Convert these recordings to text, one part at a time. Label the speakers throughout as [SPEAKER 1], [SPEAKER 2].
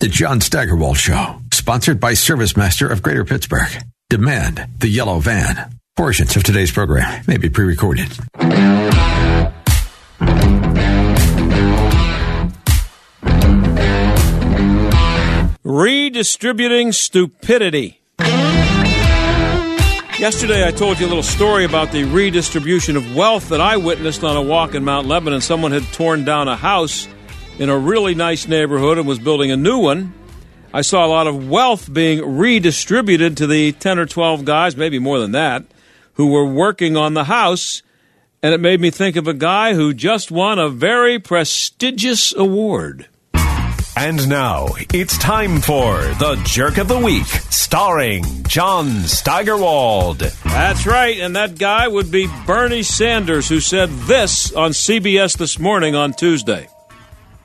[SPEAKER 1] The John Steigerwald Show, sponsored by ServiceMaster of Greater Pittsburgh. Demand the yellow van. Portions of today's program may be pre recorded.
[SPEAKER 2] Redistributing stupidity. Yesterday, I told you a little story about the redistribution of wealth that I witnessed on a walk in Mount Lebanon. Someone had torn down a house in a really nice neighborhood and was building a new one. I saw a lot of wealth being redistributed to the 10 or 12 guys, maybe more than that, who were working on the house. And it made me think of a guy who just won a very prestigious award.
[SPEAKER 3] And now it's time for the Jerk of the Week, starring John Steigerwald.
[SPEAKER 2] That's right, and that guy would be Bernie Sanders, who said this on CBS this morning on Tuesday.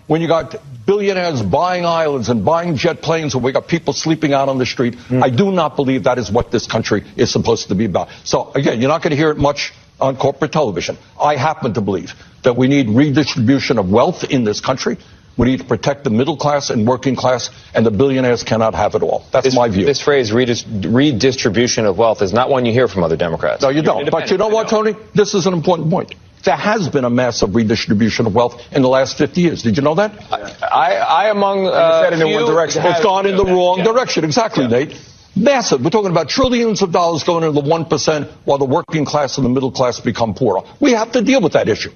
[SPEAKER 4] When you got billionaires buying islands and buying jet planes, and we got people sleeping out on the street, mm. I do not believe that is what this country is supposed to be about. So again, you're not going to hear it much on corporate television. I happen to believe that we need redistribution of wealth in this country. We need to protect the middle class and working class, and the billionaires cannot have it all. That's
[SPEAKER 5] this,
[SPEAKER 4] my view.
[SPEAKER 5] This phrase, redis- redistribution of wealth, is not one you hear from other Democrats.
[SPEAKER 4] No, you don't. But you know what, Tony? This is an important point. There has been a massive redistribution of wealth in the last 50 years. Did you know that?
[SPEAKER 5] I, I among uh,
[SPEAKER 4] in one direction. It's gone in the wrong yeah. direction. Exactly, yeah. Nate. Massive. We're talking about trillions of dollars going into the 1% while the working class and the middle class become poorer. We have to deal with that issue.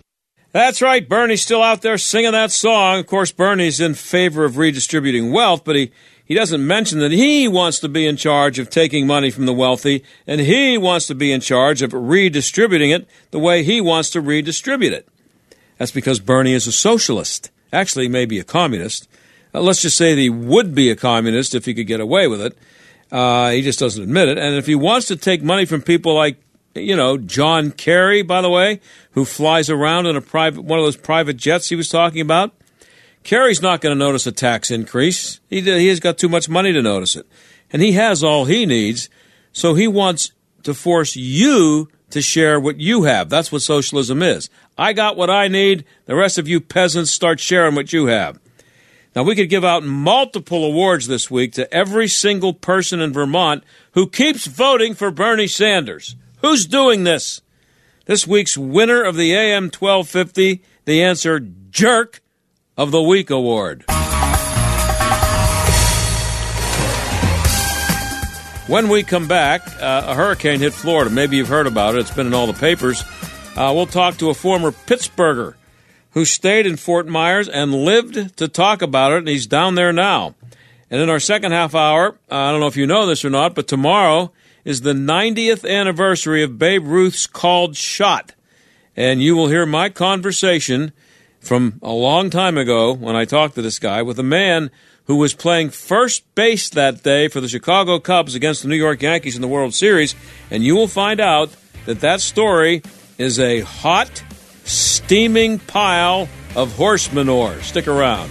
[SPEAKER 2] That's right. Bernie's still out there singing that song. Of course, Bernie's in favor of redistributing wealth, but he, he doesn't mention that he wants to be in charge of taking money from the wealthy, and he wants to be in charge of redistributing it the way he wants to redistribute it. That's because Bernie is a socialist. Actually, maybe a communist. Uh, let's just say that he would be a communist if he could get away with it. Uh, he just doesn't admit it. And if he wants to take money from people like you know, John Kerry, by the way, who flies around in a private one of those private jets he was talking about. Kerry's not going to notice a tax increase. He he has got too much money to notice it, and he has all he needs. So he wants to force you to share what you have. That's what socialism is. I got what I need. The rest of you peasants start sharing what you have. Now, we could give out multiple awards this week to every single person in Vermont who keeps voting for Bernie Sanders. Who's doing this? This week's winner of the AM 1250, the answer Jerk of the Week Award. When we come back, uh, a hurricane hit Florida. Maybe you've heard about it, it's been in all the papers. Uh, we'll talk to a former Pittsburgher who stayed in Fort Myers and lived to talk about it, and he's down there now. And in our second half hour, uh, I don't know if you know this or not, but tomorrow is the 90th anniversary of Babe Ruth's called shot. And you will hear my conversation from a long time ago when I talked to this guy with a man who was playing first base that day for the Chicago Cubs against the New York Yankees in the World Series. And you will find out that that story is a hot, steaming pile of horse manure. Stick around.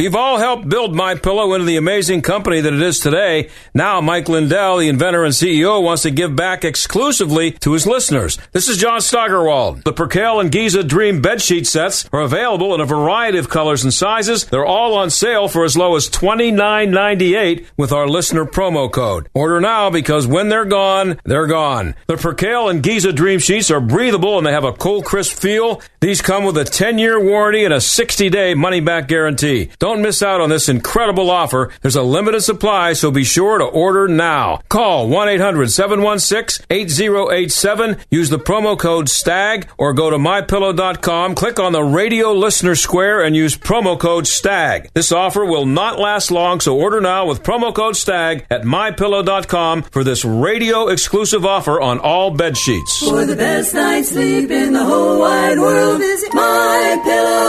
[SPEAKER 2] You've all helped build My Pillow into the amazing company that it is today. Now, Mike Lindell, the inventor and CEO, wants to give back exclusively to his listeners. This is John Steigerwald. The Percale and Giza Dream bedsheet sets are available in a variety of colors and sizes. They're all on sale for as low as $29.98 with our listener promo code. Order now because when they're gone, they're gone. The Percale and Giza Dream sheets are breathable and they have a cool, crisp feel. These come with a 10-year warranty and a 60-day money-back guarantee. Don't don't miss out on this incredible offer. There's a limited supply, so be sure to order now. Call 1 800 716 8087. Use the promo code STAG or go to mypillow.com. Click on the radio listener square and use promo code STAG. This offer will not last long, so order now with promo code STAG at mypillow.com for this radio exclusive offer on all bed sheets.
[SPEAKER 6] For the best night's sleep in the whole wide world, visit mypillow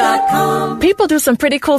[SPEAKER 6] AOAVO.com.
[SPEAKER 7] People do some pretty cool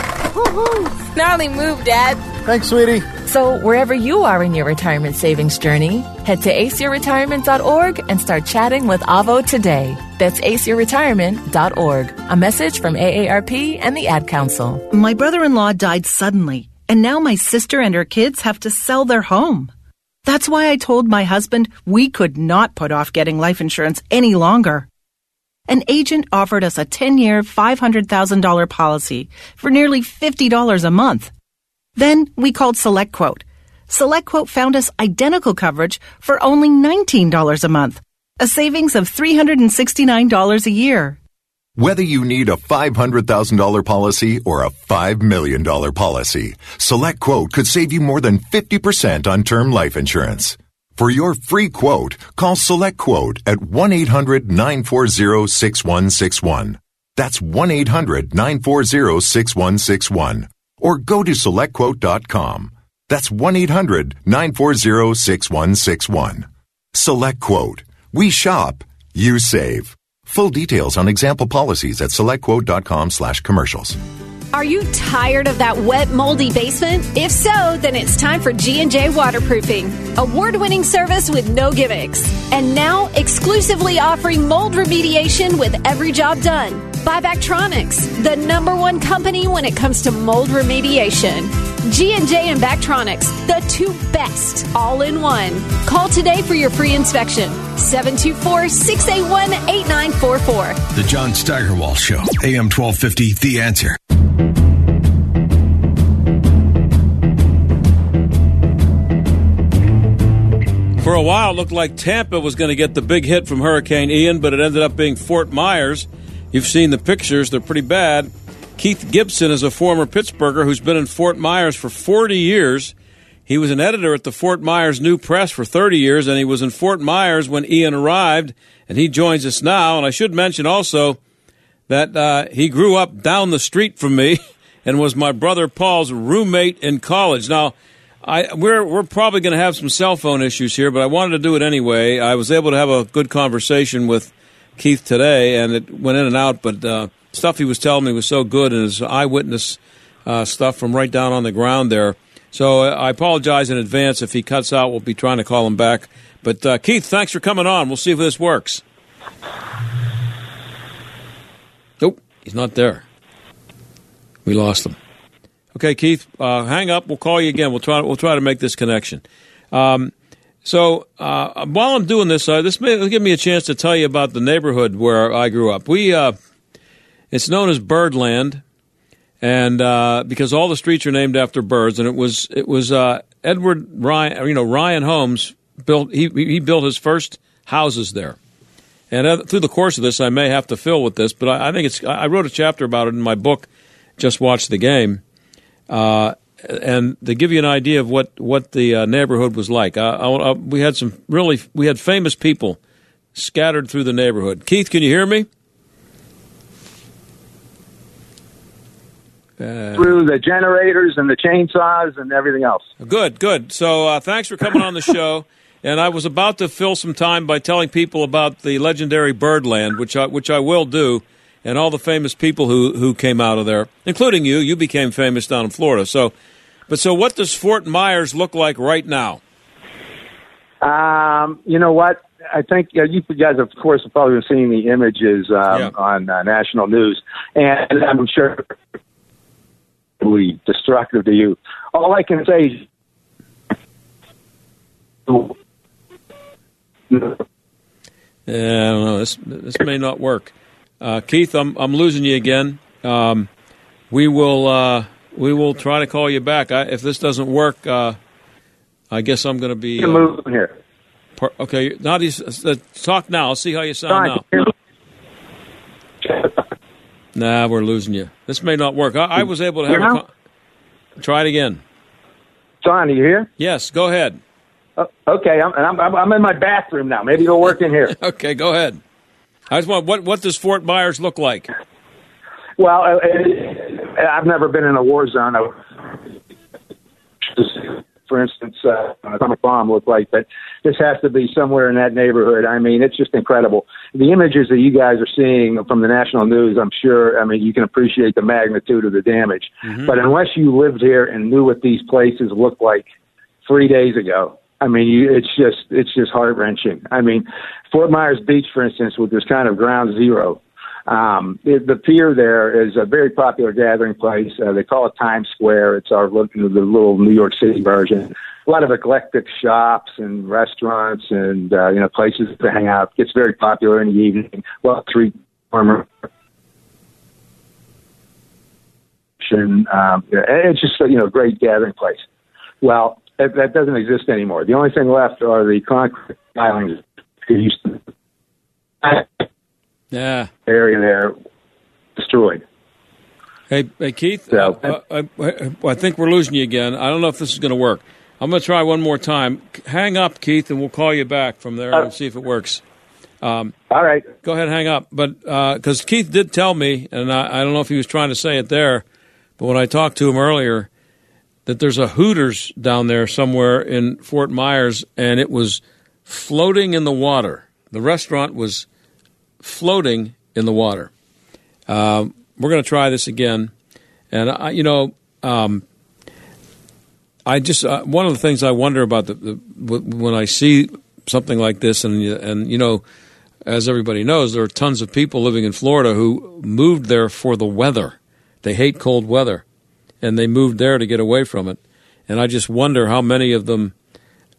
[SPEAKER 8] Gnarly move, Dad.
[SPEAKER 9] Thanks, sweetie.
[SPEAKER 7] So, wherever you are in your retirement savings journey, head to aceyourretirement.org and start chatting with Avo today. That's aceyourretirement.org. A message from AARP and the Ad Council.
[SPEAKER 10] My brother in law died suddenly, and now my sister and her kids have to sell their home. That's why I told my husband we could not put off getting life insurance any longer. An agent offered us a 10 year, $500,000 policy for nearly $50 a month. Then we called SelectQuote. SelectQuote found us identical coverage for only $19 a month, a savings of $369 a year.
[SPEAKER 11] Whether you need a $500,000 policy or a $5 million policy, SelectQuote could save you more than 50% on term life insurance. For your free quote, call SelectQuote at 1-800-940-6161. That's 1-800-940-6161. Or go to SelectQuote.com. That's 1-800-940-6161. SelectQuote. We shop. You save. Full details on example policies at SelectQuote.com slash commercials.
[SPEAKER 12] Are you tired of that wet, moldy basement? If so, then it's time for G&J Waterproofing, award-winning service with no gimmicks. And now, exclusively offering mold remediation with every job done by Bactronics, the number one company when it comes to mold remediation. G&J and Bactronics, the two best, all in one. Call today for your free inspection. 724-681-8944.
[SPEAKER 13] The John Steigerwald Show, AM 1250, The Answer.
[SPEAKER 2] For a while, it looked like Tampa was going to get the big hit from Hurricane Ian, but it ended up being Fort Myers. You've seen the pictures, they're pretty bad. Keith Gibson is a former Pittsburgher who's been in Fort Myers for 40 years. He was an editor at the Fort Myers News-Press for 30 years, and he was in Fort Myers when Ian arrived, and he joins us now. And I should mention also that uh, he grew up down the street from me and was my brother Paul's roommate in college. Now, I, we're we're probably going to have some cell phone issues here, but I wanted to do it anyway. I was able to have a good conversation with Keith today, and it went in and out. But uh, stuff he was telling me was so good, and his eyewitness uh, stuff from right down on the ground there. So uh, I apologize in advance if he cuts out. We'll be trying to call him back. But uh, Keith, thanks for coming on. We'll see if this works. He's not there. We lost him. Okay, Keith, uh, hang up. We'll call you again. We'll try. We'll try to make this connection. Um, so uh, while I'm doing this, uh, this may give me a chance to tell you about the neighborhood where I grew up. We, uh, it's known as Birdland, and uh, because all the streets are named after birds, and it was it was uh, Edward Ryan, you know Ryan Homes built. He he built his first houses there. And through the course of this, I may have to fill with this, but I, I think it's. I wrote a chapter about it in my book. Just watch the game uh, and to give you an idea of what what the uh, neighborhood was like, uh, I, we had some really we had famous people scattered through the neighborhood. Keith, can you hear me?
[SPEAKER 14] Uh, through the generators and the chainsaws and everything else.
[SPEAKER 2] Good, good. So uh, thanks for coming on the show. And I was about to fill some time by telling people about the legendary Birdland, which I, which I will do and all the famous people who, who came out of there, including you. You became famous down in Florida. So, but so what does Fort Myers look like right now?
[SPEAKER 14] Um, you know what? I think uh, you guys, of course, have probably seen the images um, yeah. on uh, national news, and I'm sure destructive to you. All I can say is.
[SPEAKER 2] Yeah, I don't know. This this may not work. Uh, Keith, I'm I'm losing you again. Um, we will uh, we will try to call you back. I, if this doesn't work, uh, I guess I'm going to be.
[SPEAKER 14] Uh, move here.
[SPEAKER 2] Par- okay, now uh, talk now. I'll see how you sound
[SPEAKER 14] now.
[SPEAKER 2] Nah, we're losing you. This may not work. I, I was able to have a. Con- try it again.
[SPEAKER 14] John, are you here?
[SPEAKER 2] Yes, go ahead.
[SPEAKER 14] Uh, okay, I'm, I'm, I'm in my bathroom now. Maybe it'll work in here.
[SPEAKER 2] okay, go ahead. I just want what what does Fort Myers look like?
[SPEAKER 14] Well, uh, I've never been in a war zone. For instance, uh, atomic bomb looked like, but this has to be somewhere in that neighborhood. I mean, it's just incredible. The images that you guys are seeing from the national news, I'm sure. I mean, you can appreciate the magnitude of the damage. Mm-hmm. But unless you lived here and knew what these places looked like three days ago, I mean, you, it's just it's just heart wrenching. I mean, Fort Myers Beach, for instance, with this kind of ground zero, um, it, the pier there is a very popular gathering place. Uh, they call it Times Square. It's our the little New York City version. A lot of eclectic shops and restaurants and uh, you know places to hang out. It gets very popular in the evening. Well, three farmer. Um, it's just you know a great gathering place. Well, that, that doesn't exist anymore. The only thing left are the concrete pilings
[SPEAKER 2] yeah.
[SPEAKER 14] area there destroyed.
[SPEAKER 2] Hey, hey Keith, so, uh, I, I, think we're losing you again. I don't know if this is going to work. I'm going to try one more time. Hang up, Keith, and we'll call you back from there uh, and see if it works. Um,
[SPEAKER 14] all right.
[SPEAKER 2] Go ahead, hang up. But because uh, Keith did tell me, and I, I don't know if he was trying to say it there, but when I talked to him earlier, that there's a Hooters down there somewhere in Fort Myers, and it was floating in the water. The restaurant was floating in the water. Um, we're going to try this again, and I, you know, um, I just uh, one of the things I wonder about the, the, when I see something like this, and and you know, as everybody knows, there are tons of people living in Florida who moved there for the weather. They hate cold weather, and they moved there to get away from it. And I just wonder how many of them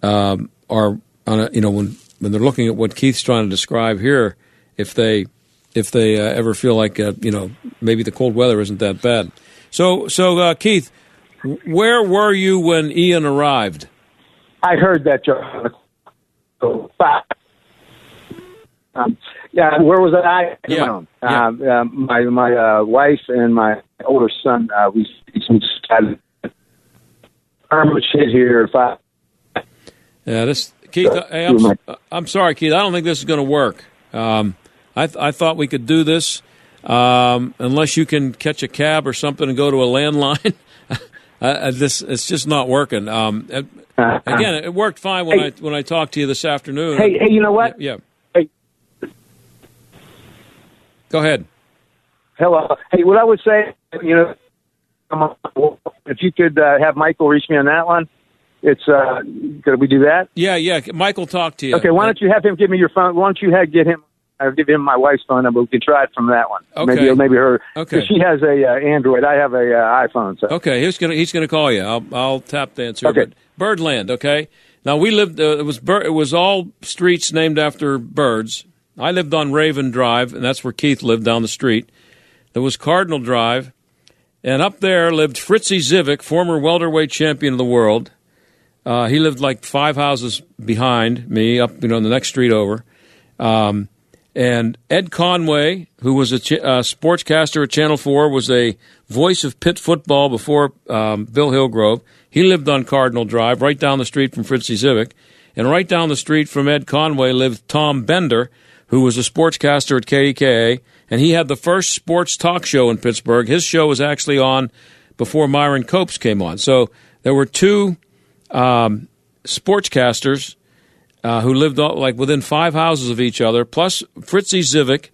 [SPEAKER 2] um, are a, you know when when they're looking at what Keith's trying to describe here, if they if they uh, ever feel like uh, you know maybe the cold weather isn't that bad. So so uh, Keith, where were you when Ian arrived?
[SPEAKER 14] I heard that, John. Um, yeah, where was that? I?
[SPEAKER 2] Yeah, yeah.
[SPEAKER 14] Um, uh, my my uh, wife and my older son. Uh, we we had armor shit here. Five.
[SPEAKER 2] Yeah, this Keith. Hey, I'm, I'm sorry, Keith. I don't think this is going to work. Um, I, th- I thought we could do this um, unless you can catch a cab or something and go to a landline. uh, this it's just not working. Um, uh, again, it worked fine when hey, I when I talked to you this afternoon.
[SPEAKER 14] Hey, hey, you know what?
[SPEAKER 2] Yeah.
[SPEAKER 14] Hey.
[SPEAKER 2] Go ahead.
[SPEAKER 14] Hello. Hey, what I would say, you know, if you could uh, have Michael reach me on that one. It's uh, could we do that?
[SPEAKER 2] Yeah, yeah. Michael talk to you.
[SPEAKER 14] Okay, why don't you have him give me your phone? Why don't you have get him? I'll give him my wife's phone number. We can try it from that one.
[SPEAKER 2] Okay.
[SPEAKER 14] Maybe maybe her.
[SPEAKER 2] Okay.
[SPEAKER 14] She has a uh, Android. I have a uh, iPhone. So.
[SPEAKER 2] Okay, he's gonna he's gonna call you. I'll I'll tap the answer.
[SPEAKER 14] Okay.
[SPEAKER 2] Birdland. Okay. Now we lived. Uh, it was bir- it was all streets named after birds. I lived on Raven Drive, and that's where Keith lived down the street. There was Cardinal Drive, and up there lived Fritzie Zivic, former welterweight champion of the world. Uh, he lived like five houses behind me, up you know, the next street over. Um, and Ed Conway, who was a ch- uh, sportscaster at Channel Four, was a voice of Pitt football before um, Bill Hillgrove. He lived on Cardinal Drive, right down the street from Fritzie Zivic. And right down the street from Ed Conway lived Tom Bender, who was a sportscaster at KDKA, and he had the first sports talk show in Pittsburgh. His show was actually on before Myron Copes came on. So there were two um, sportscasters uh, who lived all, like within five houses of each other, plus Fritzie Zivic,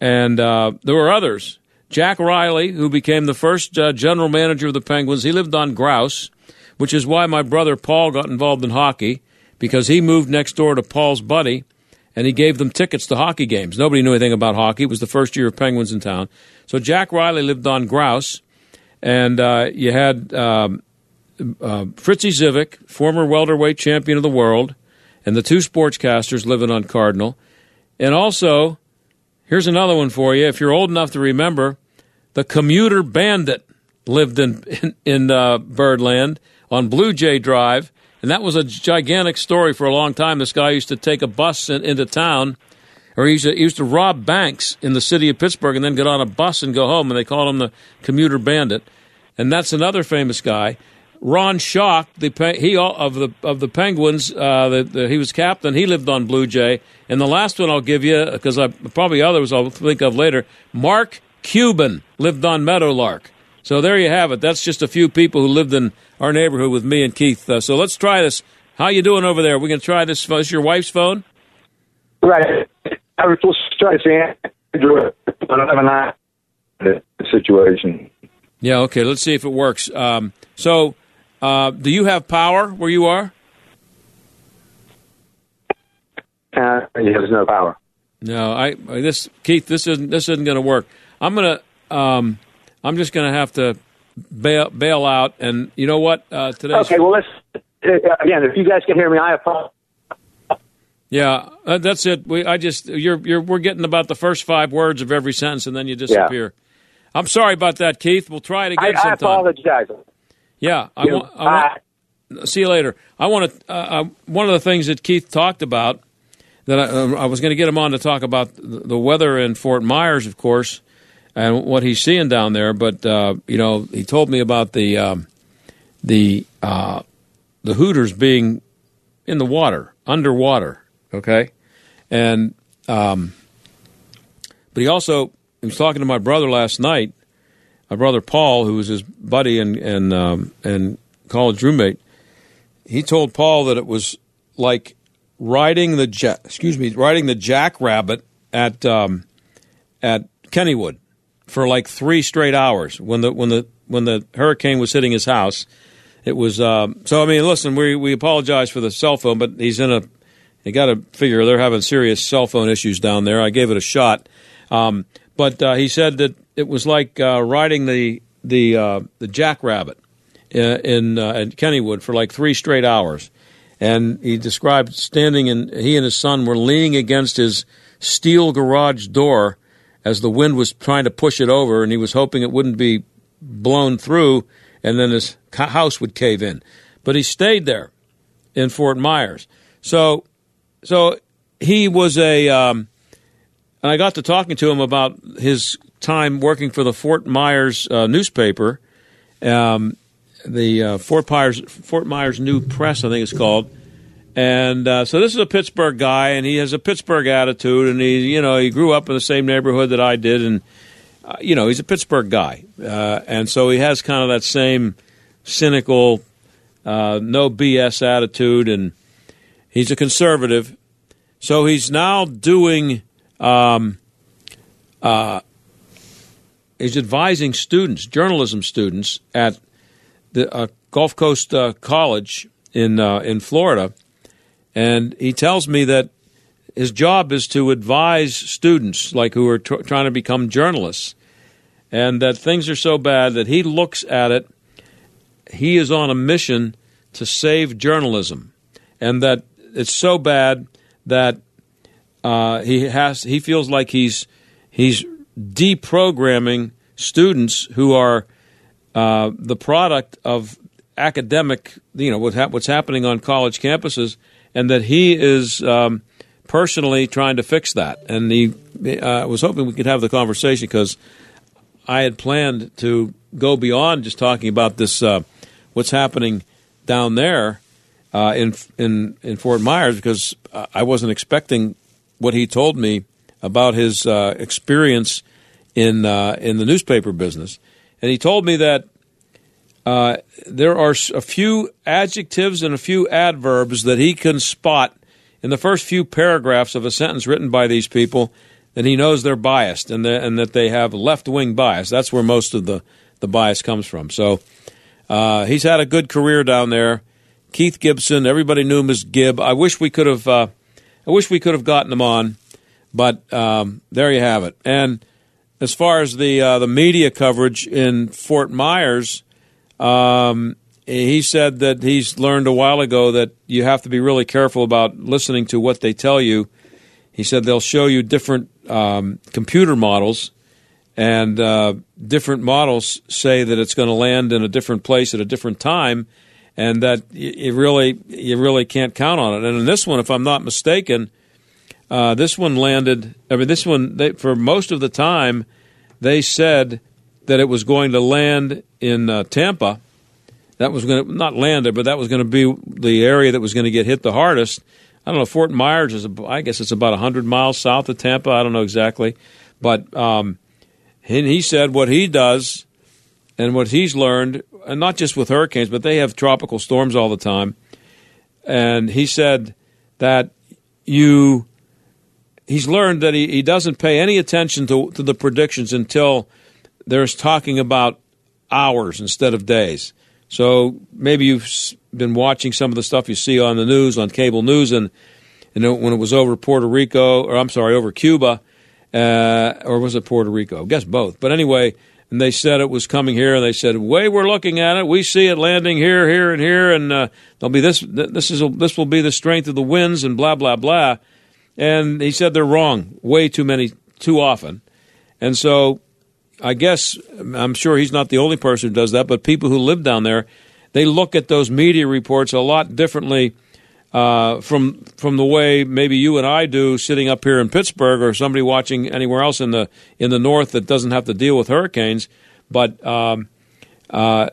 [SPEAKER 2] and uh, there were others. Jack Riley, who became the first uh, general manager of the Penguins, he lived on Grouse, which is why my brother Paul got involved in hockey because he moved next door to Paul's buddy, and he gave them tickets to hockey games. Nobody knew anything about hockey. It was the first year of Penguins in town. So Jack Riley lived on Grouse, and uh, you had um, uh, Fritzie Zivic, former welterweight champion of the world, and the two sportscasters living on Cardinal. And also, here's another one for you. If you're old enough to remember, the commuter bandit. lived in in, in uh, Birdland on Blue Jay Drive, and that was a gigantic story for a long time. This guy used to take a bus in, into town, or he used, to, he used to rob banks in the city of Pittsburgh, and then get on a bus and go home, and they called him the commuter bandit. And that's another famous guy. Ron Schock, the he of the of the Penguins, uh, the, the, he was captain. He lived on Blue Jay. And the last one I'll give you, because probably others I'll think of later. Mark Cuban lived on Meadowlark. So there you have it. That's just a few people who lived in our neighborhood with me and Keith. Uh, so let's try this. How you doing over there? We're going to try this. Is your wife's phone?
[SPEAKER 14] Right. I was trying to Andrew, the situation.
[SPEAKER 2] Yeah. Okay. Let's see if it works. Um, so uh, do you have power where you are?
[SPEAKER 14] Uh, he has no power.
[SPEAKER 2] No, I this Keith, this isn't this isn't going to work. I'm gonna um, I'm just going to have to bail bail out. And you know what? Uh, today.
[SPEAKER 14] Okay. Well, let's uh, again. If you guys can hear me, I apologize.
[SPEAKER 2] Yeah, uh, that's it. We, I just you're you're we're getting about the first five words of every sentence, and then you disappear. Yeah. I'm sorry about that, Keith. We'll try it again
[SPEAKER 14] I,
[SPEAKER 2] sometime.
[SPEAKER 14] I apologize.
[SPEAKER 2] Yeah, I, wa- I want. See you later. I want to. Uh, uh, one of the things that Keith talked about that I, uh, I was going to get him on to talk about the weather in Fort Myers, of course, and what he's seeing down there. But uh, you know, he told me about the um, the uh, the Hooters being in the water, underwater. Okay, and um, but he also he was talking to my brother last night my brother Paul, who was his buddy and and um, and college roommate, he told Paul that it was like riding the ja- excuse me riding the jackrabbit at um, at Kennywood for like three straight hours when the when the when the hurricane was hitting his house. It was um, so. I mean, listen, we we apologize for the cell phone, but he's in a. You got to figure they're having serious cell phone issues down there. I gave it a shot, um, but uh, he said that it was like uh, riding the the uh, the jackrabbit in, uh, in uh, at Kennywood for like three straight hours, and he described standing and he and his son were leaning against his steel garage door as the wind was trying to push it over, and he was hoping it wouldn't be blown through, and then his house would cave in. But he stayed there in Fort Myers. So, so he was a, um, and I got to talking to him about his time working for the Fort Myers uh, newspaper, um, the uh, Fort Myers Fort Myers News-Press, I think it's called. And uh, so this is a Pittsburgh guy, and he has a Pittsburgh attitude, and he, you know, he grew up in the same neighborhood that I did, and uh, you know, he's a Pittsburgh guy, uh, and so he has kind of that same cynical, uh, no BS attitude, and he's a conservative. So he's now doing um, uh, is advising students, journalism students at the uh, Gulf Coast College in in Florida, and he tells me that his job is to advise students like who are trying to become journalists, and that things are so bad that he looks at it. He is on a mission to save journalism, and that it's so bad that uh, he has he feels like he's he's deprogramming students who are uh, the product of academic, you know, what's happening on college campuses, and that he is um, personally trying to fix that. And he uh, was hoping we could have the conversation because I had planned to go beyond just talking about this, uh, what's happening down there uh, in in in Fort Myers, because I wasn't expecting what he told me about his uh, experience in uh, in the newspaper business, and he told me that uh, there are a few adjectives and a few adverbs that he can spot in the first few paragraphs of a sentence written by these people, and he knows they're biased and, and that they have left wing bias. That's where most of the the bias comes from. So uh, he's had a good career down there. Keith Gibson, everybody knew him as Gib. I wish we could have. Uh, I wish we could have gotten him on, but um, there you have it. And as far as the uh, the media coverage in Fort Myers, um, he said that he's learned a while ago that you have to be really careful about listening to what they tell you. He said they'll show you different um, computer models, and uh, different models say that it's going to land in a different place at a different time, and that you really you really can't count on it. And in this one, if I'm not mistaken, uh, this one landed. I mean, this one they, for most of the time they said that it was going to land in uh, Tampa. That was going to not land there, but that was going to be the area that was going to get hit the hardest. I don't know. Fort Myers is, I guess, it's about hundred miles south of Tampa. I don't know exactly, but um, and he said what he does and what he's learned, and not just with hurricanes, but they have tropical storms all the time. And he said that you, he's learned that he, he doesn't pay any attention to, to the predictions until there's talking about hours instead of days. So maybe you've been watching some of the stuff you see on the news, on cable news, and, and when it was over Puerto Rico, or I'm sorry, over Cuba, uh, or was it Puerto Rico? I guess both. But anyway, and they said it was coming here, and they said, "Way we're looking at it, we see it landing here, here, and here, and uh, there'll be this. This is this will be the strength of the winds, and blah blah blah." And he said they're wrong, way too many, too often, and so I guess I'm sure he's not the only person who does that, but people who live down there, they look at those media reports a lot differently uh, from from the way maybe you and I do sitting up here in Pittsburgh or somebody watching anywhere else in the in the north that doesn't have to deal with hurricanes. But um, uh,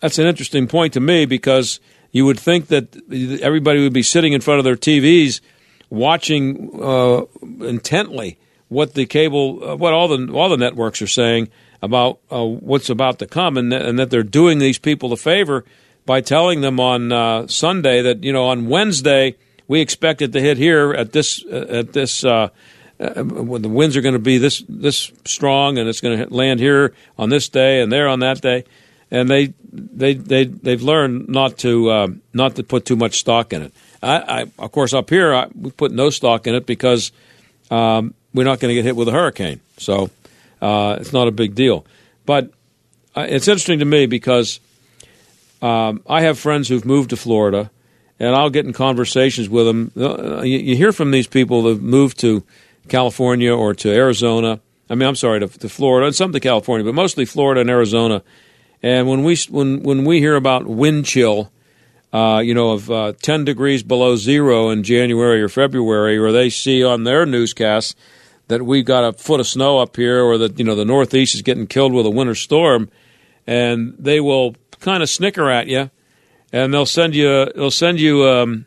[SPEAKER 2] that's an interesting point to me because you would think that everybody would be sitting in front of their TVs watching uh, intently what the cable, uh, what all the all the networks are saying about uh, what's about to come, and, and that they're doing these people a favor by telling them on uh, Sunday that you know on Wednesday we expect it to hit here at this uh, at this uh, uh, when the winds are going to be this this strong and it's going to land here on this day and there on that day, and they they they they've learned not to not to put too much stock in it. I, I of course up here I, we put no stock in it because um, we're not going to get hit with a hurricane, so uh, it's not a big deal. But it's interesting to me because um, I have friends who've moved to Florida, and I'll get in conversations with them. Uh, you, you, hear from these people that moved to California or to Arizona. I mean, I'm sorry, to, to, Florida and some to California, but mostly Florida and Arizona. And when we when when we hear about wind chill, uh, you know, of uh, 10 degrees below zero in January or February, or they see on their newscasts that we've got a foot of snow up here, or that you know the Northeast is getting killed with a winter storm, and they will kind of snicker at you, and they'll send you they'll send you um,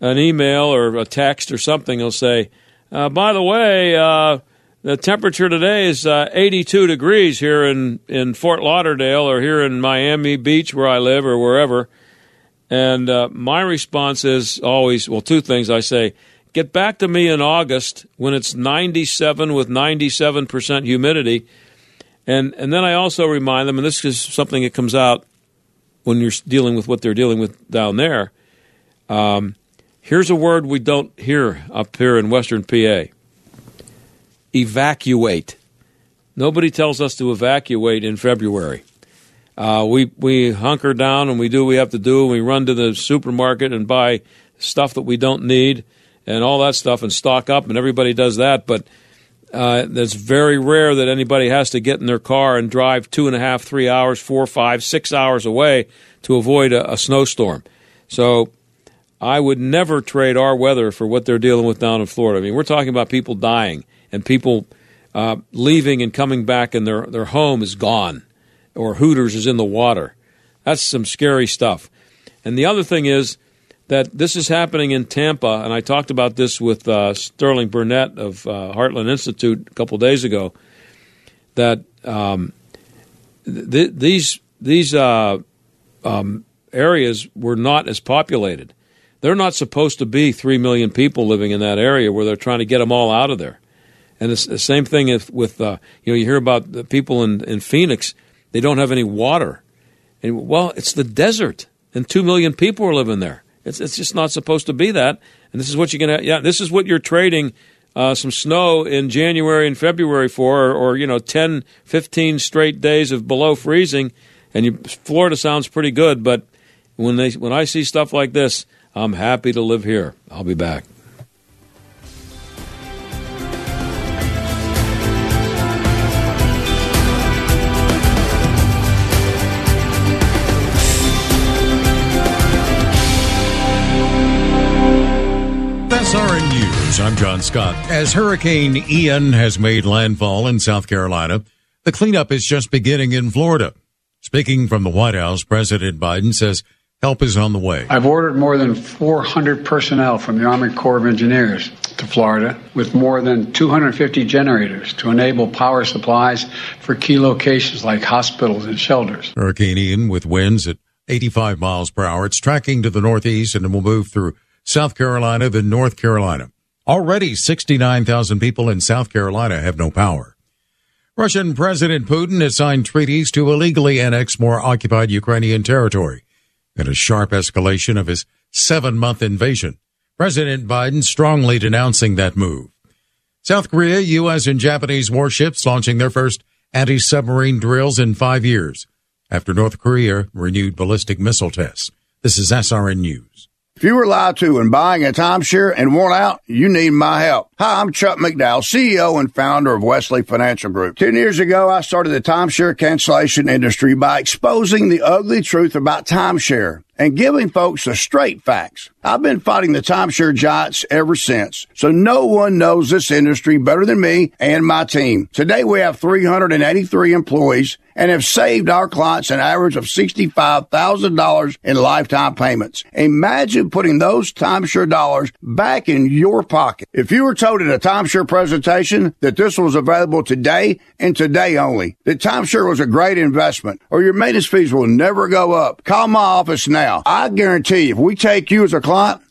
[SPEAKER 2] an email or a text or something. They'll say, uh, "By the way, uh, the temperature today is uh, 82 degrees here in in Fort Lauderdale or here in Miami Beach where I live or wherever." And uh, my response is always, well, two things. I say, get back to me in August when it's 97 with 97% humidity. And, and then I also remind them, and this is something that comes out when you're dealing with what they're dealing with down there. Um, here's a word we don't hear up here in Western PA evacuate. Nobody tells us to evacuate in February. Uh, we we hunker down and we do what we have to do. We run to the supermarket and buy stuff that we don't need and all that stuff and stock up, and everybody does that. But uh, it's very rare that anybody has to get in their car and drive two and a half, three hours, four, five, six hours away to avoid a, a snowstorm. So I would never trade our weather for what they're dealing with down in Florida. I mean, we're talking about people dying and people uh, leaving and coming back, and their their home is gone, or Hooters is in the water. That's some scary stuff. And the other thing is that this is happening in Tampa, and I talked about this with uh, Sterling Burnett of uh, Heartland Institute a couple days ago. That um, th- these these uh, um, areas were not as populated. They're not supposed to be three million people living in that area where they're trying to get them all out of there. And it's the same thing if, with uh, you know you hear about the people in, in Phoenix they don't have any water, and well it's the desert and two million people are living there. It's it's just not supposed to be that. And this is what you're gonna yeah this is what you're trading uh, some snow in January and February for, or, or, you know 10, 15 straight days of below freezing. And you, Florida sounds pretty good, but when they when I see stuff like this, I'm happy to live here. I'll be back.
[SPEAKER 6] News. I'm John Scott. As Hurricane Ian has made landfall in South Carolina, the cleanup is just beginning in Florida. Speaking from the White House, President Biden says help is on the way.
[SPEAKER 9] I've ordered more than 400 personnel from the Army Corps of Engineers to Florida with more than 250 generators to enable power supplies for key locations like hospitals and shelters.
[SPEAKER 6] Hurricane Ian with winds at 85 miles per hour. It's tracking to the northeast and it will move through South Carolina, then North Carolina. Already 69,000 people in South Carolina have no power. Russian President Putin has signed treaties to illegally annex more occupied Ukrainian territory in a sharp escalation of his seven month invasion. President Biden strongly denouncing that move. South Korea, U.S. and Japanese warships launching their first anti-submarine drills in five years after North Korea renewed ballistic missile tests. This is SRN News.
[SPEAKER 15] If you were lied to when buying a timeshare and want out, you need my help. Hi, I'm Chuck McDowell, CEO and founder of Wesley Financial Group. Ten years ago, I started the timeshare cancellation industry by exposing the ugly truth about timeshare and giving folks the straight facts. I've been fighting the timeshare giants ever since, so no one knows this industry better than me and my team. Today we have 383 employees and have saved our clients an average of $65,000 in lifetime payments. Imagine putting those timeshare dollars back in your pocket. If you were told at a timeshare presentation that this was available today and today only, that timeshare was a great investment or your maintenance fees will never go up, call my office now. I guarantee if we take you as a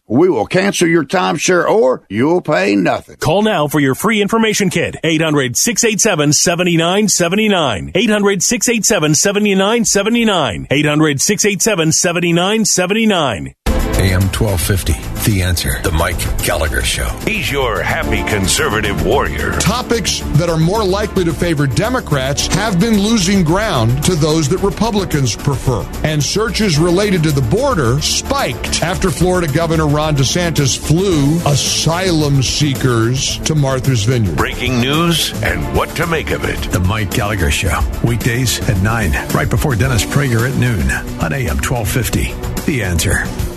[SPEAKER 15] we will cancel your timeshare or you'll pay nothing.
[SPEAKER 3] Call now for your free information kit. 800 687 7979. 800 687 7979. 800 687 7979.
[SPEAKER 13] AM 1250, The Answer, The Mike Gallagher Show.
[SPEAKER 16] He's your happy conservative warrior.
[SPEAKER 17] Topics that are more likely to favor Democrats have been losing ground to those that Republicans prefer. And searches related to the border spiked after Florida Governor Ron DeSantis flew asylum seekers to Martha's Vineyard.
[SPEAKER 16] Breaking news and what to make of it.
[SPEAKER 13] The Mike Gallagher Show, weekdays at 9, right before Dennis Prager at noon on AM 1250, The Answer.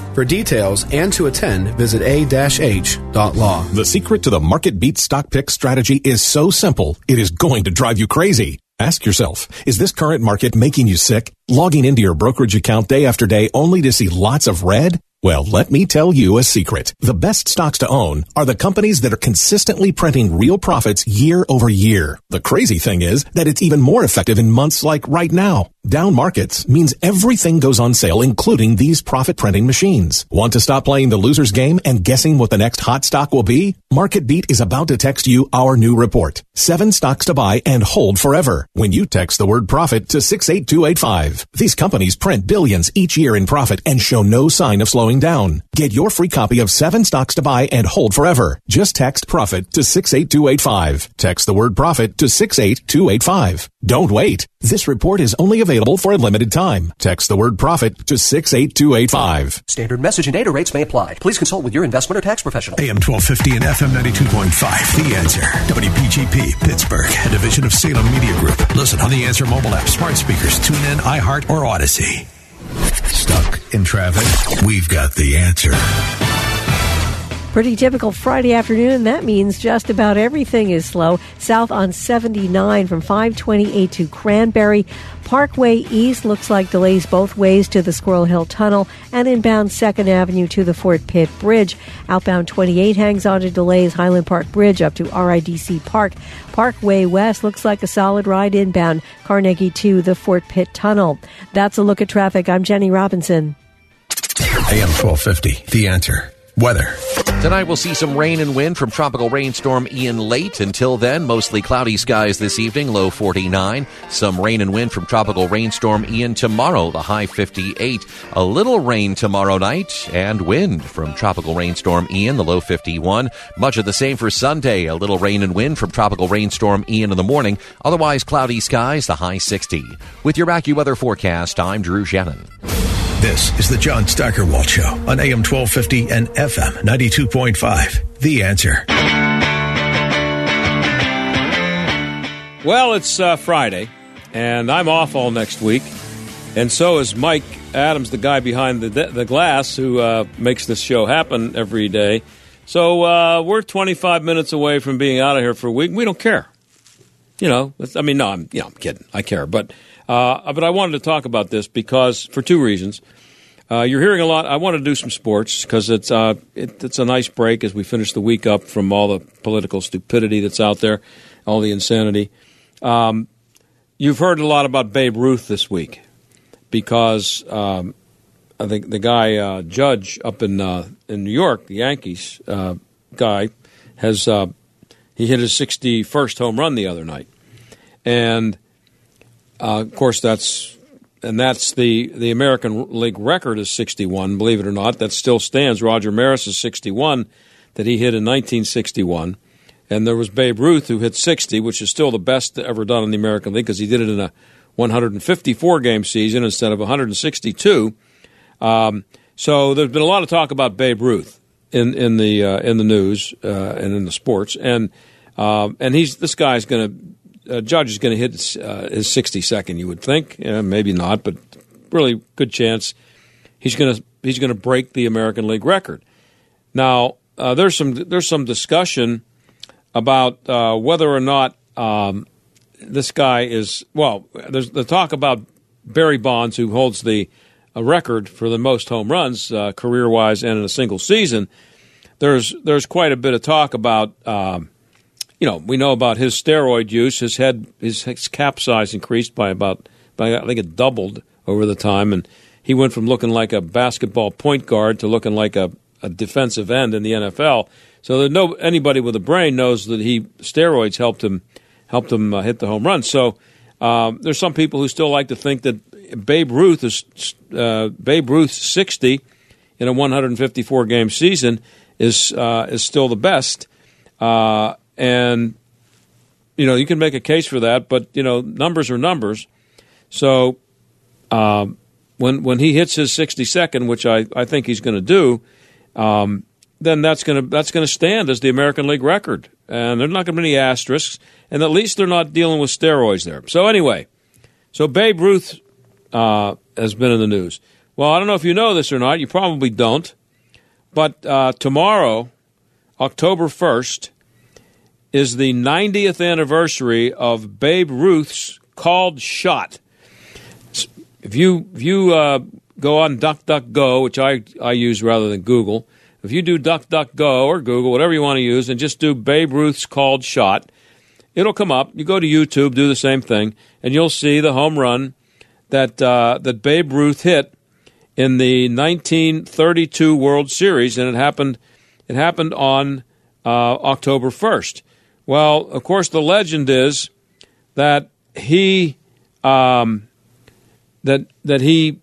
[SPEAKER 18] For details and to attend, visit a-h.law.
[SPEAKER 19] The secret to the market beat stock pick strategy is so simple, it is going to drive you crazy. Ask yourself, is this current market making you sick? Logging into your brokerage account day after day only to see lots of red? Well, let me tell you a secret. The best stocks to own are the companies that are consistently printing real profits year over year. The crazy thing is that it's even more effective in months like right now. Down markets means everything goes on sale, including these profit printing machines. Want to stop playing the loser's game and guessing what the next hot stock will be? Market Beat is about to text you our new report. Seven stocks to buy and hold forever when you text the word profit to 68285. These companies print billions each year in profit and show no sign of slowing down. Get your free copy of seven stocks to buy and hold forever. Just text profit to 68285. Text the word profit to 68285. Don't wait. This report is only available for a limited time. Text the word profit to 68285.
[SPEAKER 20] Standard message and data rates may apply. Please consult with your investment or tax professional.
[SPEAKER 13] AM 1250 and FM 92.5, The Answer. WPGP, Pittsburgh, a division of Salem Media Group. Listen on the Answer mobile app, smart speakers, tune in, iHeart, or Audacy. Stuck in traffic? We've got the answer.
[SPEAKER 21] Pretty typical Friday afternoon. That means just about everything is slow. South on 79 from 528 to Cranberry. Parkway East looks like delays both ways to the Squirrel Hill Tunnel and inbound 2nd Avenue to the Fort Pitt Bridge. Outbound 28 hangs on to delays Highland Park Bridge up to RIDC Park. Parkway West looks like a solid ride inbound Carnegie to the Fort Pitt Tunnel. That's a look at traffic. I'm Jenny Robinson.
[SPEAKER 13] AM 1250, The Answer. Weather.
[SPEAKER 22] Tonight we'll see some rain and wind from tropical rainstorm Ian late. Until then, mostly cloudy skies this evening, low 49. Some rain and wind from tropical rainstorm Ian tomorrow, the high 58. A little rain tomorrow night and wind from tropical rainstorm Ian, the low 51. Much of the same for Sunday, a little rain and wind from tropical rainstorm Ian in the morning. Otherwise cloudy skies, the high 60. With your AccuWeather forecast, I'm Drew Shannon.
[SPEAKER 13] This is the John Steigerwald Show on AM 1250 and FM 92.5. The answer.
[SPEAKER 2] Well, it's uh, Friday, and I'm off all next week, and so is Mike Adams, the guy behind the, the glass who uh, makes this show happen every day. So uh, we're 25 minutes away from being out of here for a week. We don't care. You know, I mean, no, I'm, you know, I'm kidding. I care, but uh, but I wanted to talk about this because for two reasons. Uh, you're hearing a lot. I want to do some sports because it's uh, it, it's a nice break as we finish the week up from all the political stupidity that's out there, all the insanity. Um, you've heard a lot about Babe Ruth this week because um, I think the guy uh, Judge up in uh, in New York, the Yankees uh, guy, has uh, he hit his 61st home run the other night, and uh, of course, that's and that's the the American League record is 61. Believe it or not, that still stands. Roger Maris is 61 that he hit in 1961, and there was Babe Ruth who hit 60, which is still the best ever done in the American League because he did it in a 154 game season instead of 162. Um, so there's been a lot of talk about Babe Ruth in in the uh, in the news uh, and in the sports, and uh, and he's this guy's going to uh, Judge is going to hit uh, his 62nd, you would think. maybe not, but really good chance he's going to he's going to break the American League record. Now, uh, there's some there's some discussion about uh, whether or not um, this guy is well. There's the talk about Barry Bonds, who holds the record for the most home runs uh, career wise and in a single season. There's there's quite a bit of talk about. Um, you know, we know about his steroid use. His head, his, his cap size increased by about, by, I think it doubled over the time, and he went from looking like a basketball point guard to looking like a, a defensive end in the NFL. So no anybody with a brain knows that he steroids helped him helped him uh, hit the home run. So um, there's some people who still like to think that Babe Ruth is uh, Babe Ruth's 60 in a 154 game season is uh, is still the best. Uh, and you know you can make a case for that, but you know numbers are numbers. So um, when when he hits his 62nd, which I, I think he's going to do, um, then that's going to that's going to stand as the American League record, and there's not going to be any asterisks, and at least they're not dealing with steroids there. So anyway, so Babe Ruth uh, has been in the news. Well, I don't know if you know this or not. You probably don't, but uh, tomorrow, October 1st, is the 90th anniversary of Babe Ruth's called shot. If you if you uh, go on DuckDuckGo, which I, I use rather than Google, if you do DuckDuckGo or Google, whatever you want to use, and just do Babe Ruth's called shot, it'll come up. You go to YouTube, do the same thing, and you'll see the home run that uh, that Babe Ruth hit in the 1932 World Series, and it happened it happened on uh, October 1st. Well, of course, the legend is that he um, that that he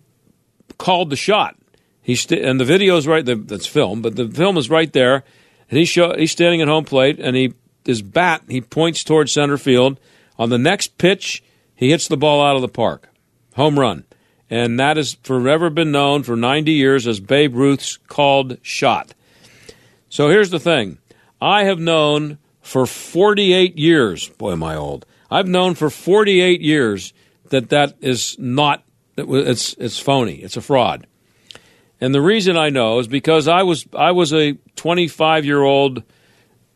[SPEAKER 2] called the shot. He's st- and the video is right. That's film, but the film is right there. And he show, he's standing at home plate, and he his bat he points towards center field. On the next pitch, he hits the ball out of the park, home run, and that has forever been known for 90 years as Babe Ruth's called shot. So here's the thing: I have known for 48 years. Boy, am I old. I've known for 48 years that that is not, it's, it's phony. It's a fraud. And the reason I know is because I was, I was a 25 year old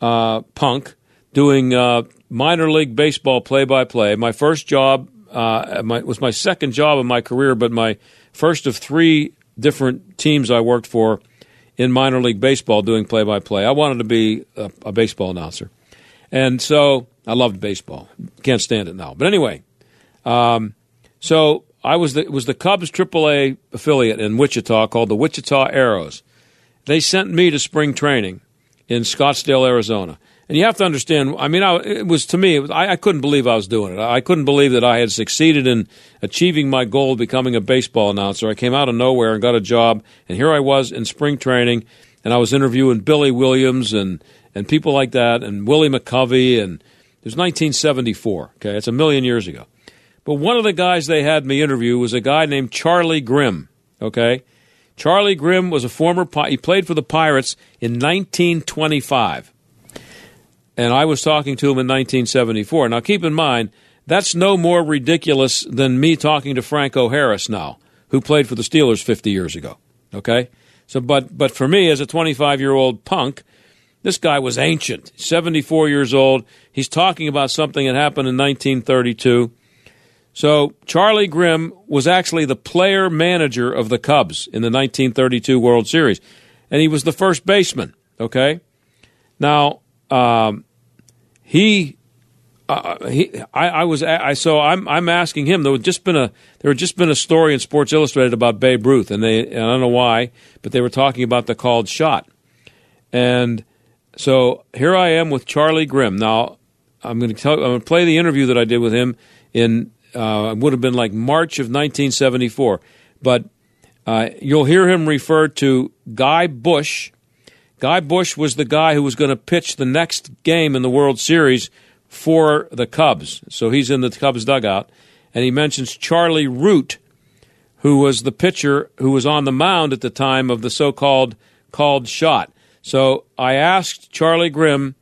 [SPEAKER 2] uh, punk doing uh, minor league baseball play by play. My first job uh, my, was my second job in my career, but my first of three different teams I worked for in minor league baseball doing play by play. I wanted to be a, a baseball announcer. And so I loved baseball. Can't stand it now. But anyway, um, so I was the, was the Cubs AAA affiliate in Wichita called the Wichita Arrows. they sent me to spring training in Scottsdale, Arizona. And you have to understand. I mean, I, it was to me. Was, I, I, couldn't believe I was doing it. I couldn't believe that I had succeeded in achieving my goal of becoming a baseball announcer. I came out of nowhere and got a job, and here I was in spring training, and I was interviewing Billy Williams and and people like that, and Willie McCovey, and it was 1974. Okay, it's a million years ago. But one of the guys they had me interview was a guy named Charlie Grimm. Okay, Charlie Grimm was a former. He played for the Pirates in 1925 and I was talking to him in 1974. Now, keep in mind, that's no more ridiculous than me talking to Franco Harris now, who played for the Steelers 50 years ago. Okay? So, but, but for me, as a 25 year old punk, this guy was ancient, 74 years old. He's talking about something that happened in 1932. So, Charlie Grimm was actually the player manager of the Cubs in the 1932 World Series, and he was the first baseman. Okay? Now, um, he, uh, he, I, I was, I so I'm, I'm asking him. There had just been a, there had just been a story in Sports Illustrated about Babe Ruth, and they, and I don't know why, but they were talking about the called shot, and so here I am with Charlie Grimm. Now I'm going to tell, I'm going to play the interview that I did with him in, uh, would have been like March of 1974, but uh, you'll hear him refer to Guy Bush Guy Bush was the guy who was going to pitch the next game in the World Series for the Cubs. So he's in the Cubs dugout. And he mentions Charlie Root, who was the pitcher who was on the mound at the time of the so called called shot. So I asked Charlie Grimm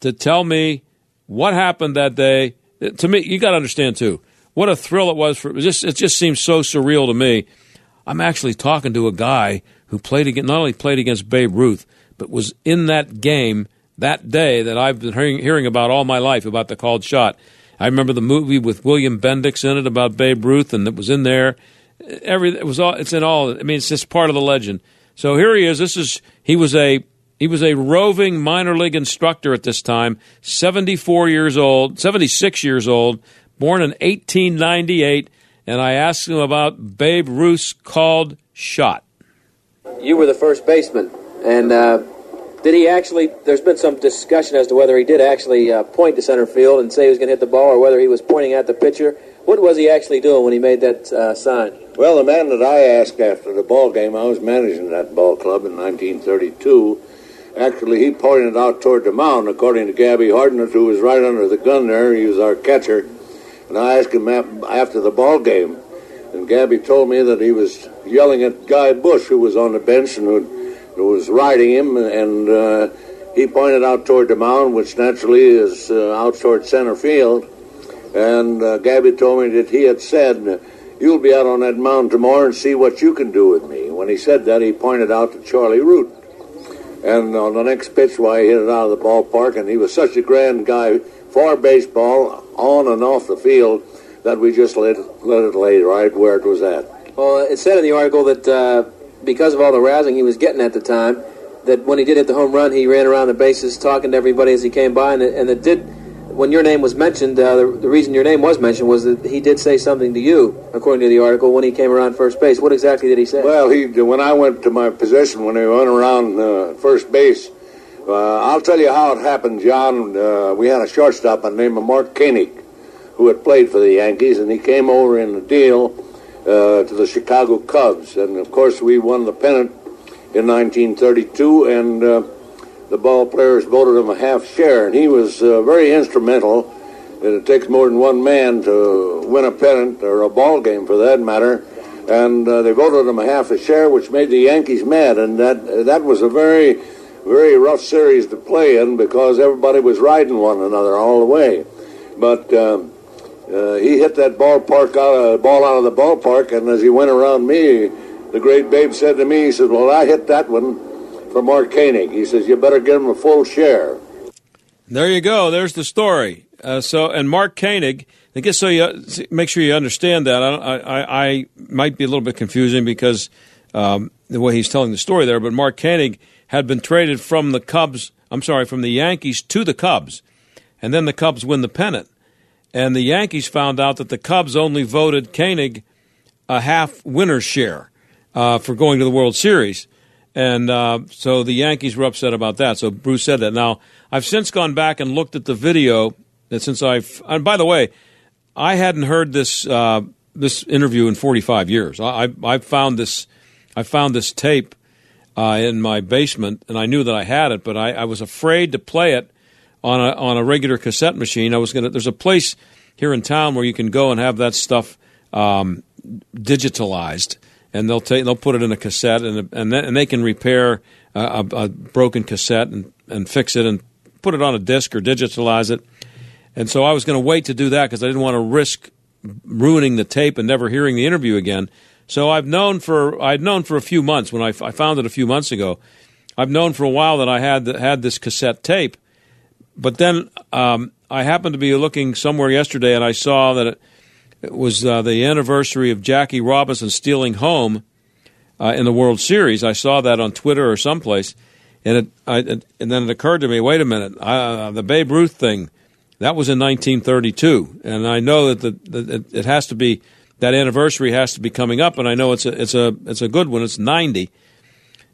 [SPEAKER 2] to tell me what happened that day. To me, you got to understand too, what a thrill it was for it. Just, it just seems so surreal to me. I'm actually talking to a guy who played against, not only played against Babe Ruth, but was in that game that day that I've been hearing, hearing about all my life about the called shot. I remember the movie with William Bendix in it about Babe Ruth, and it was in there. Every it was all. It's in all. I mean, it's just part of the legend. So here he is. This is he was a he was a roving minor league instructor at this time. Seventy four years old, seventy six years old, born in eighteen ninety eight. And I asked him about Babe Ruth's called shot.
[SPEAKER 23] You were the first baseman, and uh, did he actually? There's been some discussion as to whether he did actually uh, point to center field and say he was going to hit the ball, or whether he was pointing at the pitcher. What was he actually doing when he made that uh, sign?
[SPEAKER 24] Well, the man that I asked after the ball game, I was managing that ball club in 1932. Actually, he pointed out toward the mound, according to Gabby Hartnett, who was right under the gun there. He was our catcher. And I asked him after the ball game, and Gabby told me that he was yelling at Guy Bush, who was on the bench and who, who was riding him, and uh, he pointed out toward the mound, which naturally is uh, out toward center field. And uh, Gabby told me that he had said, You'll be out on that mound tomorrow and see what you can do with me. When he said that, he pointed out to Charlie Root. And on the next pitch, why he hit it out of the ballpark, and he was such a grand guy for baseball, on and off the field, that we just let let it lay right where it was at.
[SPEAKER 23] Well, it said in the article that uh, because of all the rousing he was getting at the time, that when he did hit the home run, he ran around the bases talking to everybody as he came by, and and it did. When your name was mentioned, uh, the, the, reason your name was mentioned was that he did say something to you, according to the article, when he came around first base. What exactly did he say?
[SPEAKER 24] Well, he when I went to my position when he went around uh, first base, uh, I'll tell you how it happened, John. Uh, we had a shortstop by the name of Mark Koenig, who had played for the Yankees, and he came over in a deal uh, to the Chicago Cubs. And of course, we won the pennant in 1932, and uh, the ball players voted him a half share. And he was uh, very instrumental. And it takes more than one man to win a pennant or a ball game, for that matter. And uh, they voted him a half a share, which made the Yankees mad. And that that was a very, very rough series to play in because everybody was riding one another all the way. But um, uh, he hit that ballpark out of, ball out of the ballpark, and as he went around me, the great Babe said to me, he said, "Well, I hit that one for Mark Koenig." He says, "You better give him a full share."
[SPEAKER 2] There you go. There's the story. Uh, so, and Mark Koenig. I guess so. You make sure you understand that. I, I, I might be a little bit confusing because um, the way he's telling the story there. But Mark Koenig had been traded from the Cubs. I'm sorry, from the Yankees to the Cubs, and then the Cubs win the pennant and the Yankees found out that the Cubs only voted Koenig a half winner's share uh, for going to the World Series. And uh, so the Yankees were upset about that. So Bruce said that. Now, I've since gone back and looked at the video that since I've, and by the way, I hadn't heard this uh, this interview in 45 years. I, I, I found this I found this tape uh, in my basement, and I knew that I had it, but I, I was afraid to play it on a on a regular cassette machine. I was gonna. There's a place here in town where you can go and have that stuff um, digitalized, and they'll take they'll put it in a cassette, and and then, and they can repair a, a, broken cassette and and fix it and put it on a disc or digitalize it. And so I was going to wait to do that because I didn't want to risk ruining the tape and never hearing the interview again. So I've known for I'd known for a few months when I, I found it a few months ago. I've known for a while that I had had this cassette tape, but then um, I happened to be looking somewhere yesterday and I saw that it, it was uh, the anniversary of Jackie Robinson stealing home uh, in the World Series. I saw that on Twitter or someplace, and it, I, it, and then it occurred to me, wait a minute, uh, the Babe Ruth thing that was in 1932, and I know that the, the, it has to be that anniversary has to be coming up, and I know it's a it's a it's a good one. It's 90.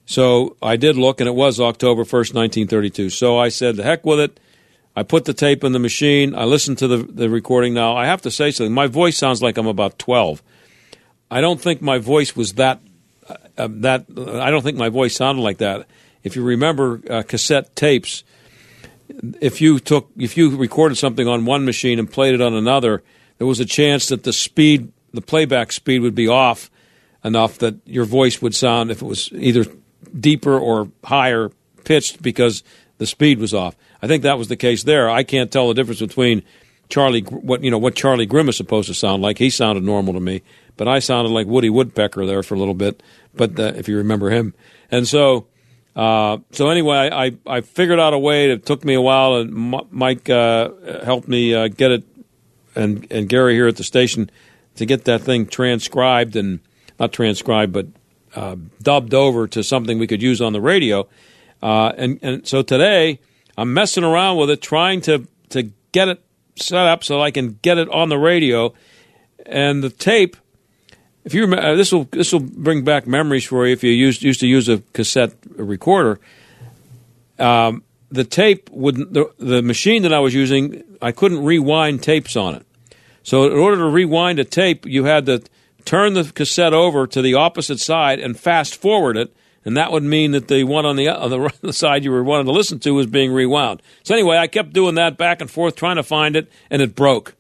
[SPEAKER 2] So I did look, and it was October 1st, 1932. So I said, the heck with it. I put the tape in the machine. I listen to the, the recording. Now, I have to say something. My voice sounds like I'm about 12. I don't think my voice was that, uh, that I don't think my voice sounded like that. If you remember uh, cassette tapes, if you took if you recorded something on one machine and played it on another, there was a chance that the speed, the playback speed, would be off enough that your voice would sound if it was either deeper or higher pitched because the speed was off. I think that was the case there. I can't tell the difference between Charlie what you know what Charlie Grimm is supposed to sound like. He sounded normal to me, but I sounded like Woody Woodpecker there for a little bit. But uh, if you remember him, and so uh, so anyway, I, I figured out a way. It took me a while, and Mike uh, helped me uh, get it, and and Gary here at the station to get that thing transcribed and not transcribed, but uh, dubbed over to something we could use on the radio. Uh, and and so today I'm messing around with it, trying to to get it set up so I can get it on the radio. And the tape if you remember, uh, this will this will bring back memories for you. If you used used to use a cassette recorder, um, the tape would the, the machine that I was using, I couldn't rewind tapes on it. So in order to rewind a tape, you had to turn the cassette over to the opposite side and fast forward it, and that would mean that the one on the on the, the side you were wanting to listen to was being rewound. So anyway, I kept doing that back and forth, trying to find it, and it broke.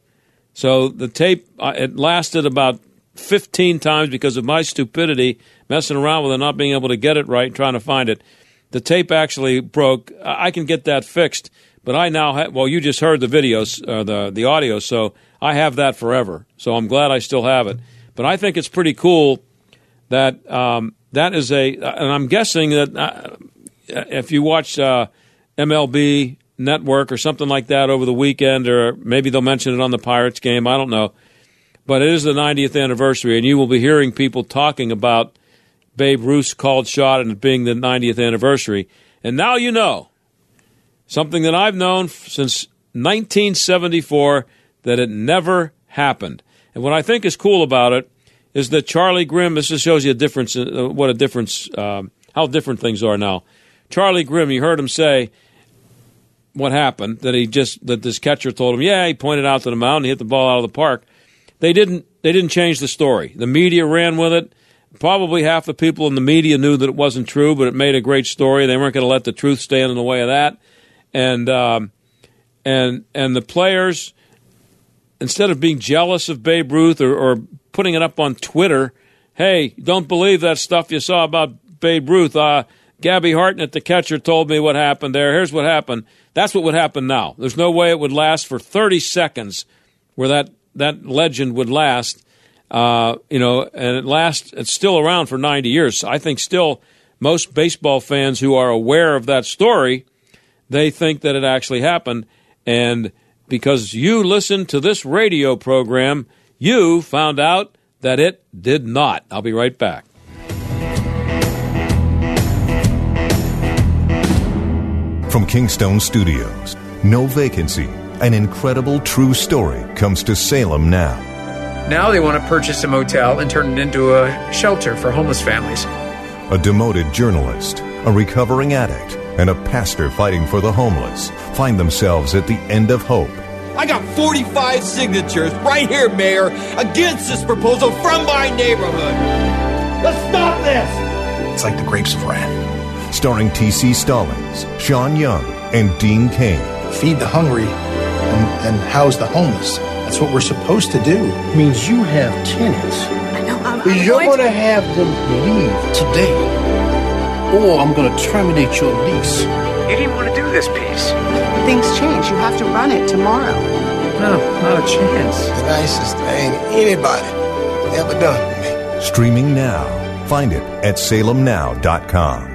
[SPEAKER 2] So the tape uh, it lasted about 15 times because of my stupidity, messing around with it, not being able to get it right, trying to find it. The tape actually broke. I can get that fixed, but I now have, well, you just heard the videos, uh, the, the audio, so I have that forever. So I'm glad I still have it. But I think it's pretty cool that um, that is a, and I'm guessing that uh, if you watch uh, MLB Network or something like that over the weekend, or maybe they'll mention it on the Pirates game, I don't know but it is the 90th anniversary, and you will be hearing people talking about Babe Ruth's called shot and it being the 90th anniversary. And now you know something that I've known since 1974 that it never happened. And what I think is cool about it is that Charlie Grimm. This just shows you a difference. Uh, what a difference! Um, how different things are now. Charlie Grimm. You heard him say what happened. That he just that this catcher told him, yeah, he pointed out to the mound, he hit the ball out of the park. They didn't. They didn't change the story. The media ran with it. Probably half the people in the media knew that it wasn't true, but it made a great story. They weren't going to let the truth stand in the way of that. And um, and and the players, instead of being jealous of Babe Ruth or, or putting it up on Twitter, hey, don't believe that stuff you saw about Babe Ruth. Uh, Gabby Hartnett, the catcher, told me what happened there. Here's what happened. That's what would happen now. There's no way it would last for 30 seconds where that that legend would last. Uh, you know, and it lasts. It's still around for 90 years. I think still most baseball fans who are aware of that story, they think that it actually happened, and because you listen to this radio program, you found out that it did not. I'll be right back.
[SPEAKER 25] From Kingstone Studios, no vacancy an incredible true story comes to Salem now.
[SPEAKER 26] Now they want to purchase a motel and turn it into a shelter for homeless families.
[SPEAKER 25] a demoted journalist, a recovering addict, and a pastor fighting for the homeless find themselves at the end of hope.
[SPEAKER 26] I got 45 signatures right here, Mayor, against this proposal from my neighborhood. Let's stop this!
[SPEAKER 25] It's like the grapes of wrath. Starring T.C. Stallings, Sean Young, and Dean Cain.
[SPEAKER 27] Feed the hungry and, and house the homeless. That's what we're supposed to do.
[SPEAKER 28] It means you have tenants.
[SPEAKER 29] I know. I'm,
[SPEAKER 28] I'm You're going to have them leave today, or I'm going to terminate your lease.
[SPEAKER 30] You didn't want to do this piece.
[SPEAKER 31] Things change. You have to run it tomorrow.
[SPEAKER 28] No, not a chance.
[SPEAKER 27] The nicest thing anybody ever done for
[SPEAKER 25] me. Streaming now. Find it at salemnow.com.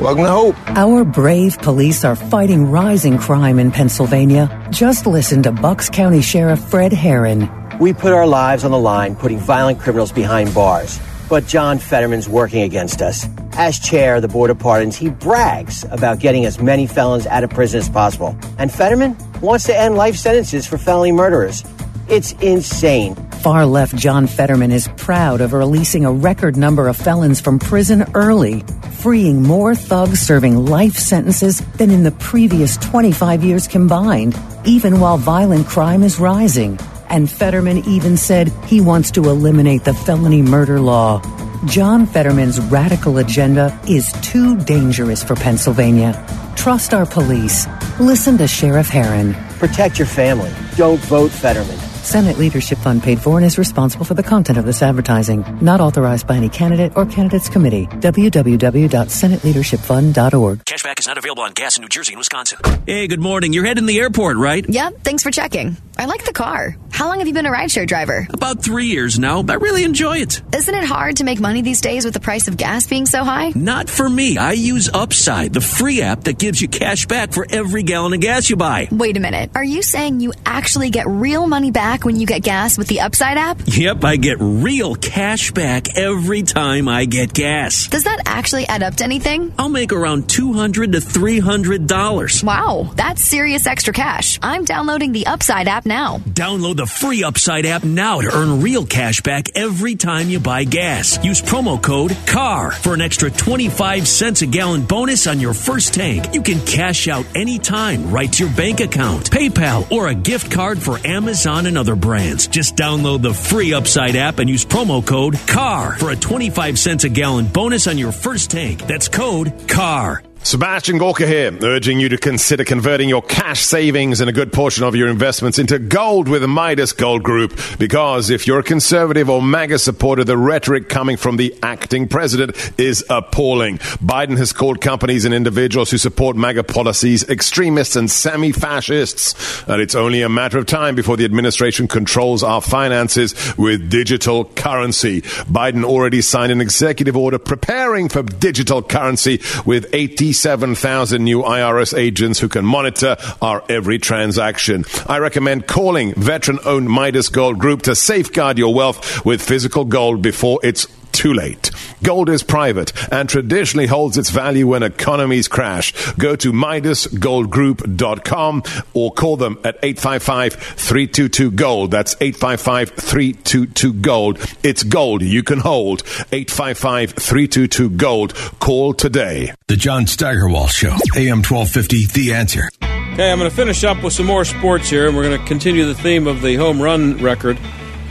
[SPEAKER 27] Welcome to Hope.
[SPEAKER 32] Our brave police are fighting rising crime in Pennsylvania. Just listen to Bucks County Sheriff Fred Harran.
[SPEAKER 33] We put our lives on the line putting violent criminals behind bars. But John Fetterman's working against us. As chair of the Board of Pardons, he brags about getting as many felons out of prison as possible. And Fetterman wants to end life sentences for felony murderers. It's insane.
[SPEAKER 32] Far left John Fetterman is proud of releasing a record number of felons from prison early, freeing more thugs serving life sentences than in the previous 25 years combined, even while violent crime is rising. And Fetterman even said he wants to eliminate the felony murder law. John Fetterman's radical agenda is too dangerous for Pennsylvania. Trust our police. Listen to Sheriff Harran.
[SPEAKER 33] Protect your family. Don't vote Fetterman.
[SPEAKER 32] Senate Leadership Fund paid for and is responsible for the content of this advertising. Not authorized by any candidate or candidates committee. www.senateleadershipfund.org.
[SPEAKER 34] Cashback is not available on gas in New Jersey and Wisconsin.
[SPEAKER 35] Hey, good morning. You're heading the airport, right?
[SPEAKER 36] Yep. Thanks for checking. I like the car. How long have you been a rideshare driver?
[SPEAKER 35] About three years now. I really enjoy it.
[SPEAKER 36] Isn't it hard to make money these days with the price of gas being so high?
[SPEAKER 35] Not for me. I use Upside, the free app that gives you cash back for every gallon of gas you buy.
[SPEAKER 36] Wait a minute. Are you saying you actually get real money back when you get gas with the Upside app?
[SPEAKER 35] Yep, I get real cash back every time I get gas.
[SPEAKER 36] Does that actually add up to anything?
[SPEAKER 35] I'll make around 200 to $300.
[SPEAKER 36] Wow, that's serious extra cash. I'm downloading the Upside app now.
[SPEAKER 35] Download the free Upside app now to earn real cash back every time you buy gas. Use promo code CAR for an extra 25 cents a gallon bonus on your first tank. You can cash out anytime right to your bank account, PayPal, or a gift card for Amazon and other brands. Just download the free Upside app and use promo code CAR for a 25 cents a gallon bonus on your first tank. That's code CAR.
[SPEAKER 37] Sebastian Gorka here, urging you to consider converting your cash savings and a good portion of your investments into gold with Midas Gold Group. Because if you're a conservative or MAGA supporter, the rhetoric coming from the acting president is appalling. Biden has called companies and individuals who support MAGA policies extremists and semi fascists. And it's only a matter of time before the administration controls our finances with digital currency. Biden already signed an executive order preparing for digital currency with 80 57,000 new IRS agents who can monitor our every transaction. I recommend calling veteran owned Midas Gold Group to safeguard your wealth with physical gold before it's too late. Gold is private and traditionally holds its value when economies crash. Go to MidasGoldGroup.com or call them at 855-322-GOLD. That's 855-322-GOLD. It's gold you can hold. 855-322-GOLD. Call today.
[SPEAKER 13] The John Steigerwald Show. AM 1250, The Answer.
[SPEAKER 2] Okay, I'm going to finish up with some more sports here, and we're going to continue the theme of the home run record.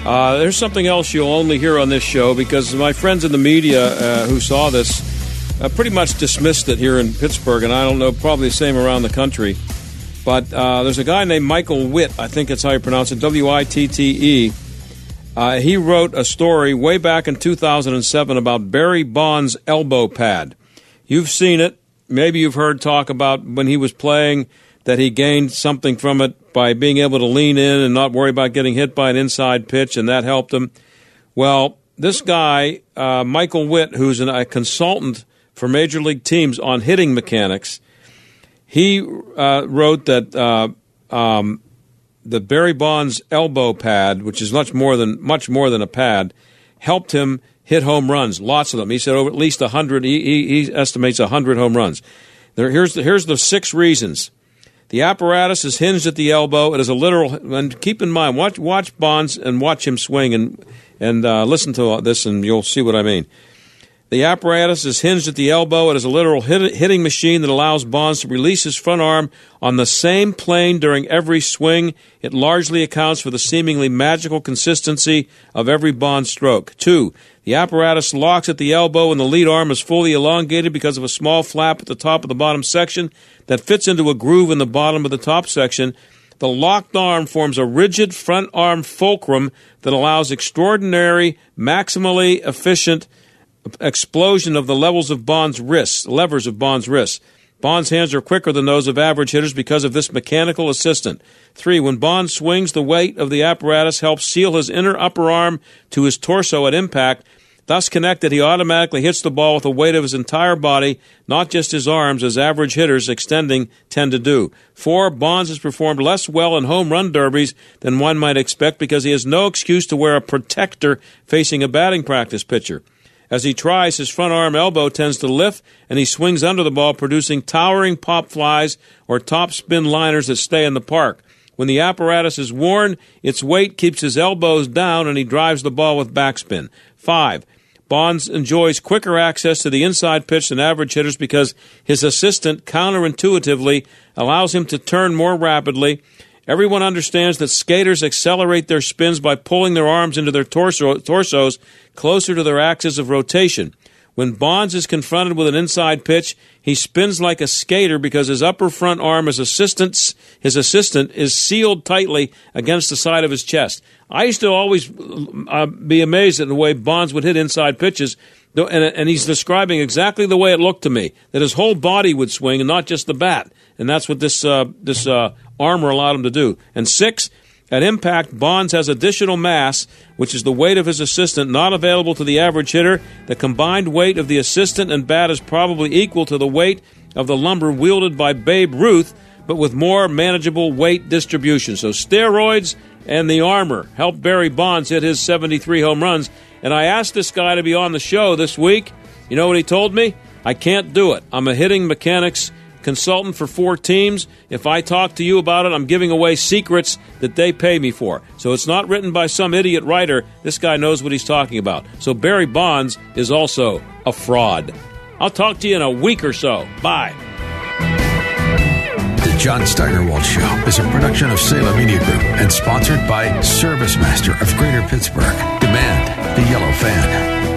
[SPEAKER 2] Uh, there's something else you'll only hear on this show because my friends in the media uh, who saw this uh, pretty much dismissed it here in Pittsburgh, and I don't know, probably the same around the country. But uh, there's a guy named Michael Witte, I think that's how you pronounce it, W I T T E. Uh, he wrote a story way back in 2007 about Barry Bonds' elbow pad. You've seen it. Maybe you've heard talk about when he was playing that he gained something from it by being able to lean in and not worry about getting hit by an inside pitch, and that helped him. Well, this guy, uh, Michael Witte, who's an, a consultant for major league teams on hitting mechanics, he uh, wrote that uh, um, the Barry Bonds elbow pad, which is much more than much more than a pad, helped him hit home runs, lots of them. He said over at least hundred. He, he, he, estimates hundred home runs. There, here's the, here's the six reasons. The apparatus is hinged at the elbow. It is a literal. And keep in mind, watch watch Bonds and watch him swing and and uh, listen to this, and you'll see what I mean. The apparatus is hinged at the elbow. It is a literal hit- hitting machine that allows Bonds to release his front arm on the same plane during every swing. It largely accounts for the seemingly magical consistency of every Bond stroke. Two, the apparatus locks at the elbow and the lead arm is fully elongated because of a small flap at the top of the bottom section that fits into a groove in the bottom of the top section. The locked arm forms a rigid front arm fulcrum that allows extraordinary, maximally efficient explosion of the levels of Bond's wrists, levers of Bond's wrists. Bond's hands are quicker than those of average hitters because of this mechanical assistant. Three, when Bond swings, the weight of the apparatus helps seal his inner upper arm to his torso at impact. Thus connected, he automatically hits the ball with the weight of his entire body, not just his arms, as average hitters extending tend to do. Four, Bonds has performed less well in home run derbies than one might expect because he has no excuse to wear a protector facing a batting practice pitcher. As he tries, his front arm elbow tends to lift and he swings under the ball, producing towering pop flies or top spin liners that stay in the park. When the apparatus is worn, its weight keeps his elbows down and he drives the ball with backspin. Five, Bonds enjoys quicker access to the inside pitch than average hitters because his assistant counterintuitively allows him to turn more rapidly. Everyone understands that skaters accelerate their spins by pulling their arms into their torso, torsos closer to their axis of rotation. When Bonds is confronted with an inside pitch, he spins like a skater because his upper front arm, his assistant's, his assistant, is sealed tightly against the side of his chest. I used to always uh, be amazed at the way Bonds would hit inside pitches, and, and he's describing exactly the way it looked to me that his whole body would swing and not just the bat, and that's what this uh, this uh, armor allowed him to do. And six, at impact, Bonds has additional mass, which is the weight of his assistant, not available to the average hitter. The combined weight of the assistant and bat is probably equal to the weight of the lumber wielded by Babe Ruth, but with more manageable weight distribution. So steroids and the armor helped Barry Bonds hit his 73 home runs. And I asked this guy to be on the show this week. You know what he told me? I can't do it. I'm a hitting mechanics consultant for four teams. If I talk to you about it, I'm giving away secrets that they pay me for. So it's not written by some idiot writer. This guy knows what he's talking about. So Barry Bonds is also a fraud. I'll talk to you in a week or so. Bye.
[SPEAKER 13] The John Steigerwald Show is a production of Salem Media Group and sponsored by ServiceMaster of Greater Pittsburgh. Demand the yellow fan.